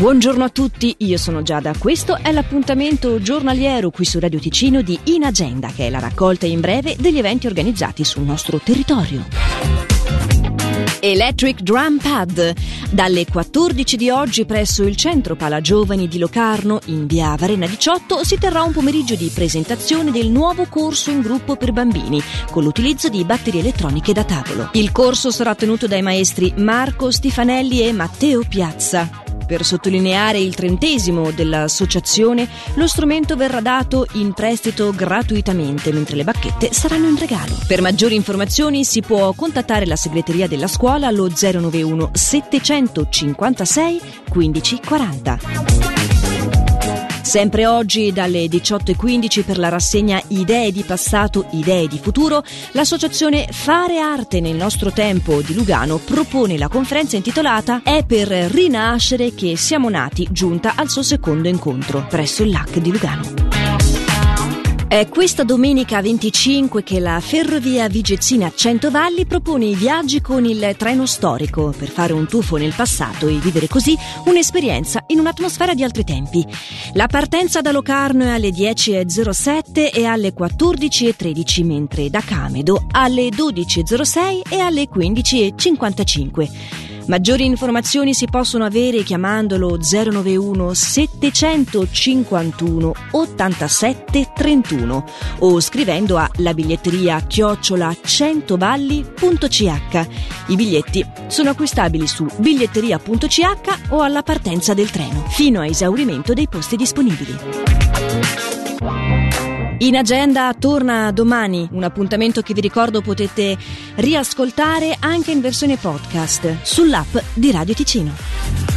Buongiorno a tutti, io sono Giada. Questo è l'appuntamento giornaliero qui su Radio Ticino di In Agenda, che è la raccolta in breve degli eventi organizzati sul nostro territorio. Electric Drum Pad. Dalle 14 di oggi presso il Centro Pala Giovani di Locarno, in via Varena 18, si terrà un pomeriggio di presentazione del nuovo corso in gruppo per bambini, con l'utilizzo di batterie elettroniche da tavolo. Il corso sarà tenuto dai maestri Marco Stifanelli e Matteo Piazza. Per sottolineare il trentesimo dell'associazione, lo strumento verrà dato in prestito gratuitamente, mentre le bacchette saranno in regalo. Per maggiori informazioni si può contattare la segreteria della scuola allo 091 756 1540. Sempre oggi dalle 18.15 per la rassegna Idee di passato, idee di futuro, l'associazione Fare Arte nel nostro tempo di Lugano propone la conferenza intitolata È per rinascere che siamo nati, giunta al suo secondo incontro presso il LAC di Lugano. È questa domenica 25 che la Ferrovia Vigezzina Centovalli propone i viaggi con il treno storico per fare un tuffo nel passato e vivere così un'esperienza in un'atmosfera di altri tempi. La partenza da Locarno è alle 10.07 e alle 14.13, mentre da Camedo alle 12.06 e alle 15.55. Maggiori informazioni si possono avere chiamandolo 091 751 87 31 o scrivendo a la biglietteria chiocciola centovalli.ch. I biglietti sono acquistabili su biglietteria.ch o alla partenza del treno, fino a esaurimento dei posti disponibili. In agenda torna domani, un appuntamento che vi ricordo potete riascoltare anche in versione podcast sull'app di Radio Ticino.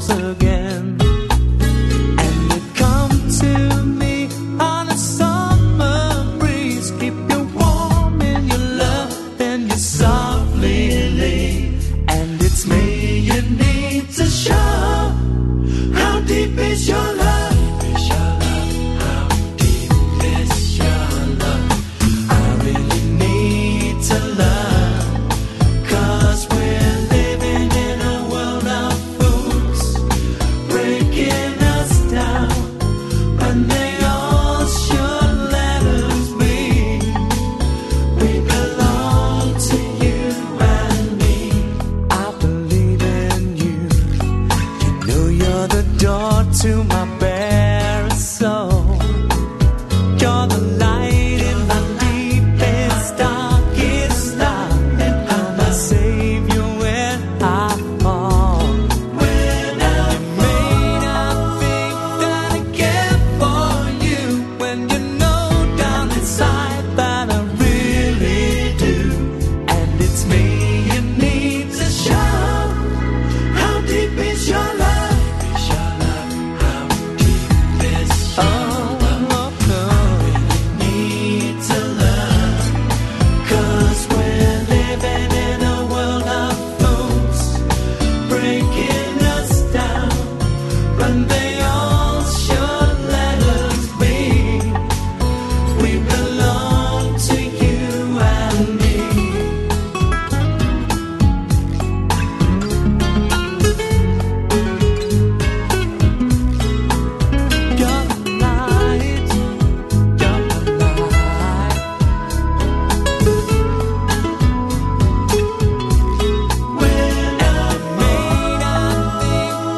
sơ ghê the door to my bare Oh.